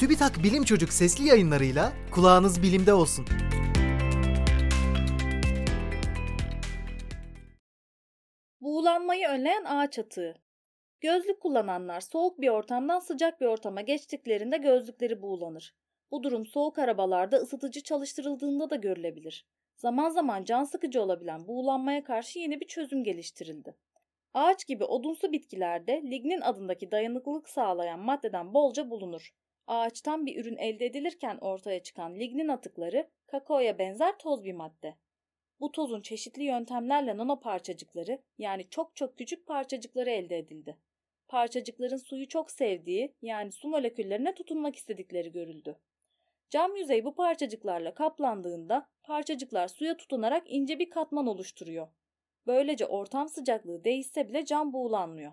TÜBİTAK Bilim Çocuk sesli yayınlarıyla kulağınız bilimde olsun. Buğulanmayı önleyen ağaç atığı. Gözlük kullananlar soğuk bir ortamdan sıcak bir ortama geçtiklerinde gözlükleri buğulanır. Bu durum soğuk arabalarda ısıtıcı çalıştırıldığında da görülebilir. Zaman zaman can sıkıcı olabilen buğulanmaya karşı yeni bir çözüm geliştirildi. Ağaç gibi odunsu bitkilerde lignin adındaki dayanıklılık sağlayan maddeden bolca bulunur. Ağaçtan bir ürün elde edilirken ortaya çıkan lignin atıkları kakaoya benzer toz bir madde. Bu tozun çeşitli yöntemlerle nano parçacıkları yani çok çok küçük parçacıkları elde edildi. Parçacıkların suyu çok sevdiği yani su moleküllerine tutunmak istedikleri görüldü. Cam yüzey bu parçacıklarla kaplandığında parçacıklar suya tutunarak ince bir katman oluşturuyor. Böylece ortam sıcaklığı değişse bile cam buğulanmıyor.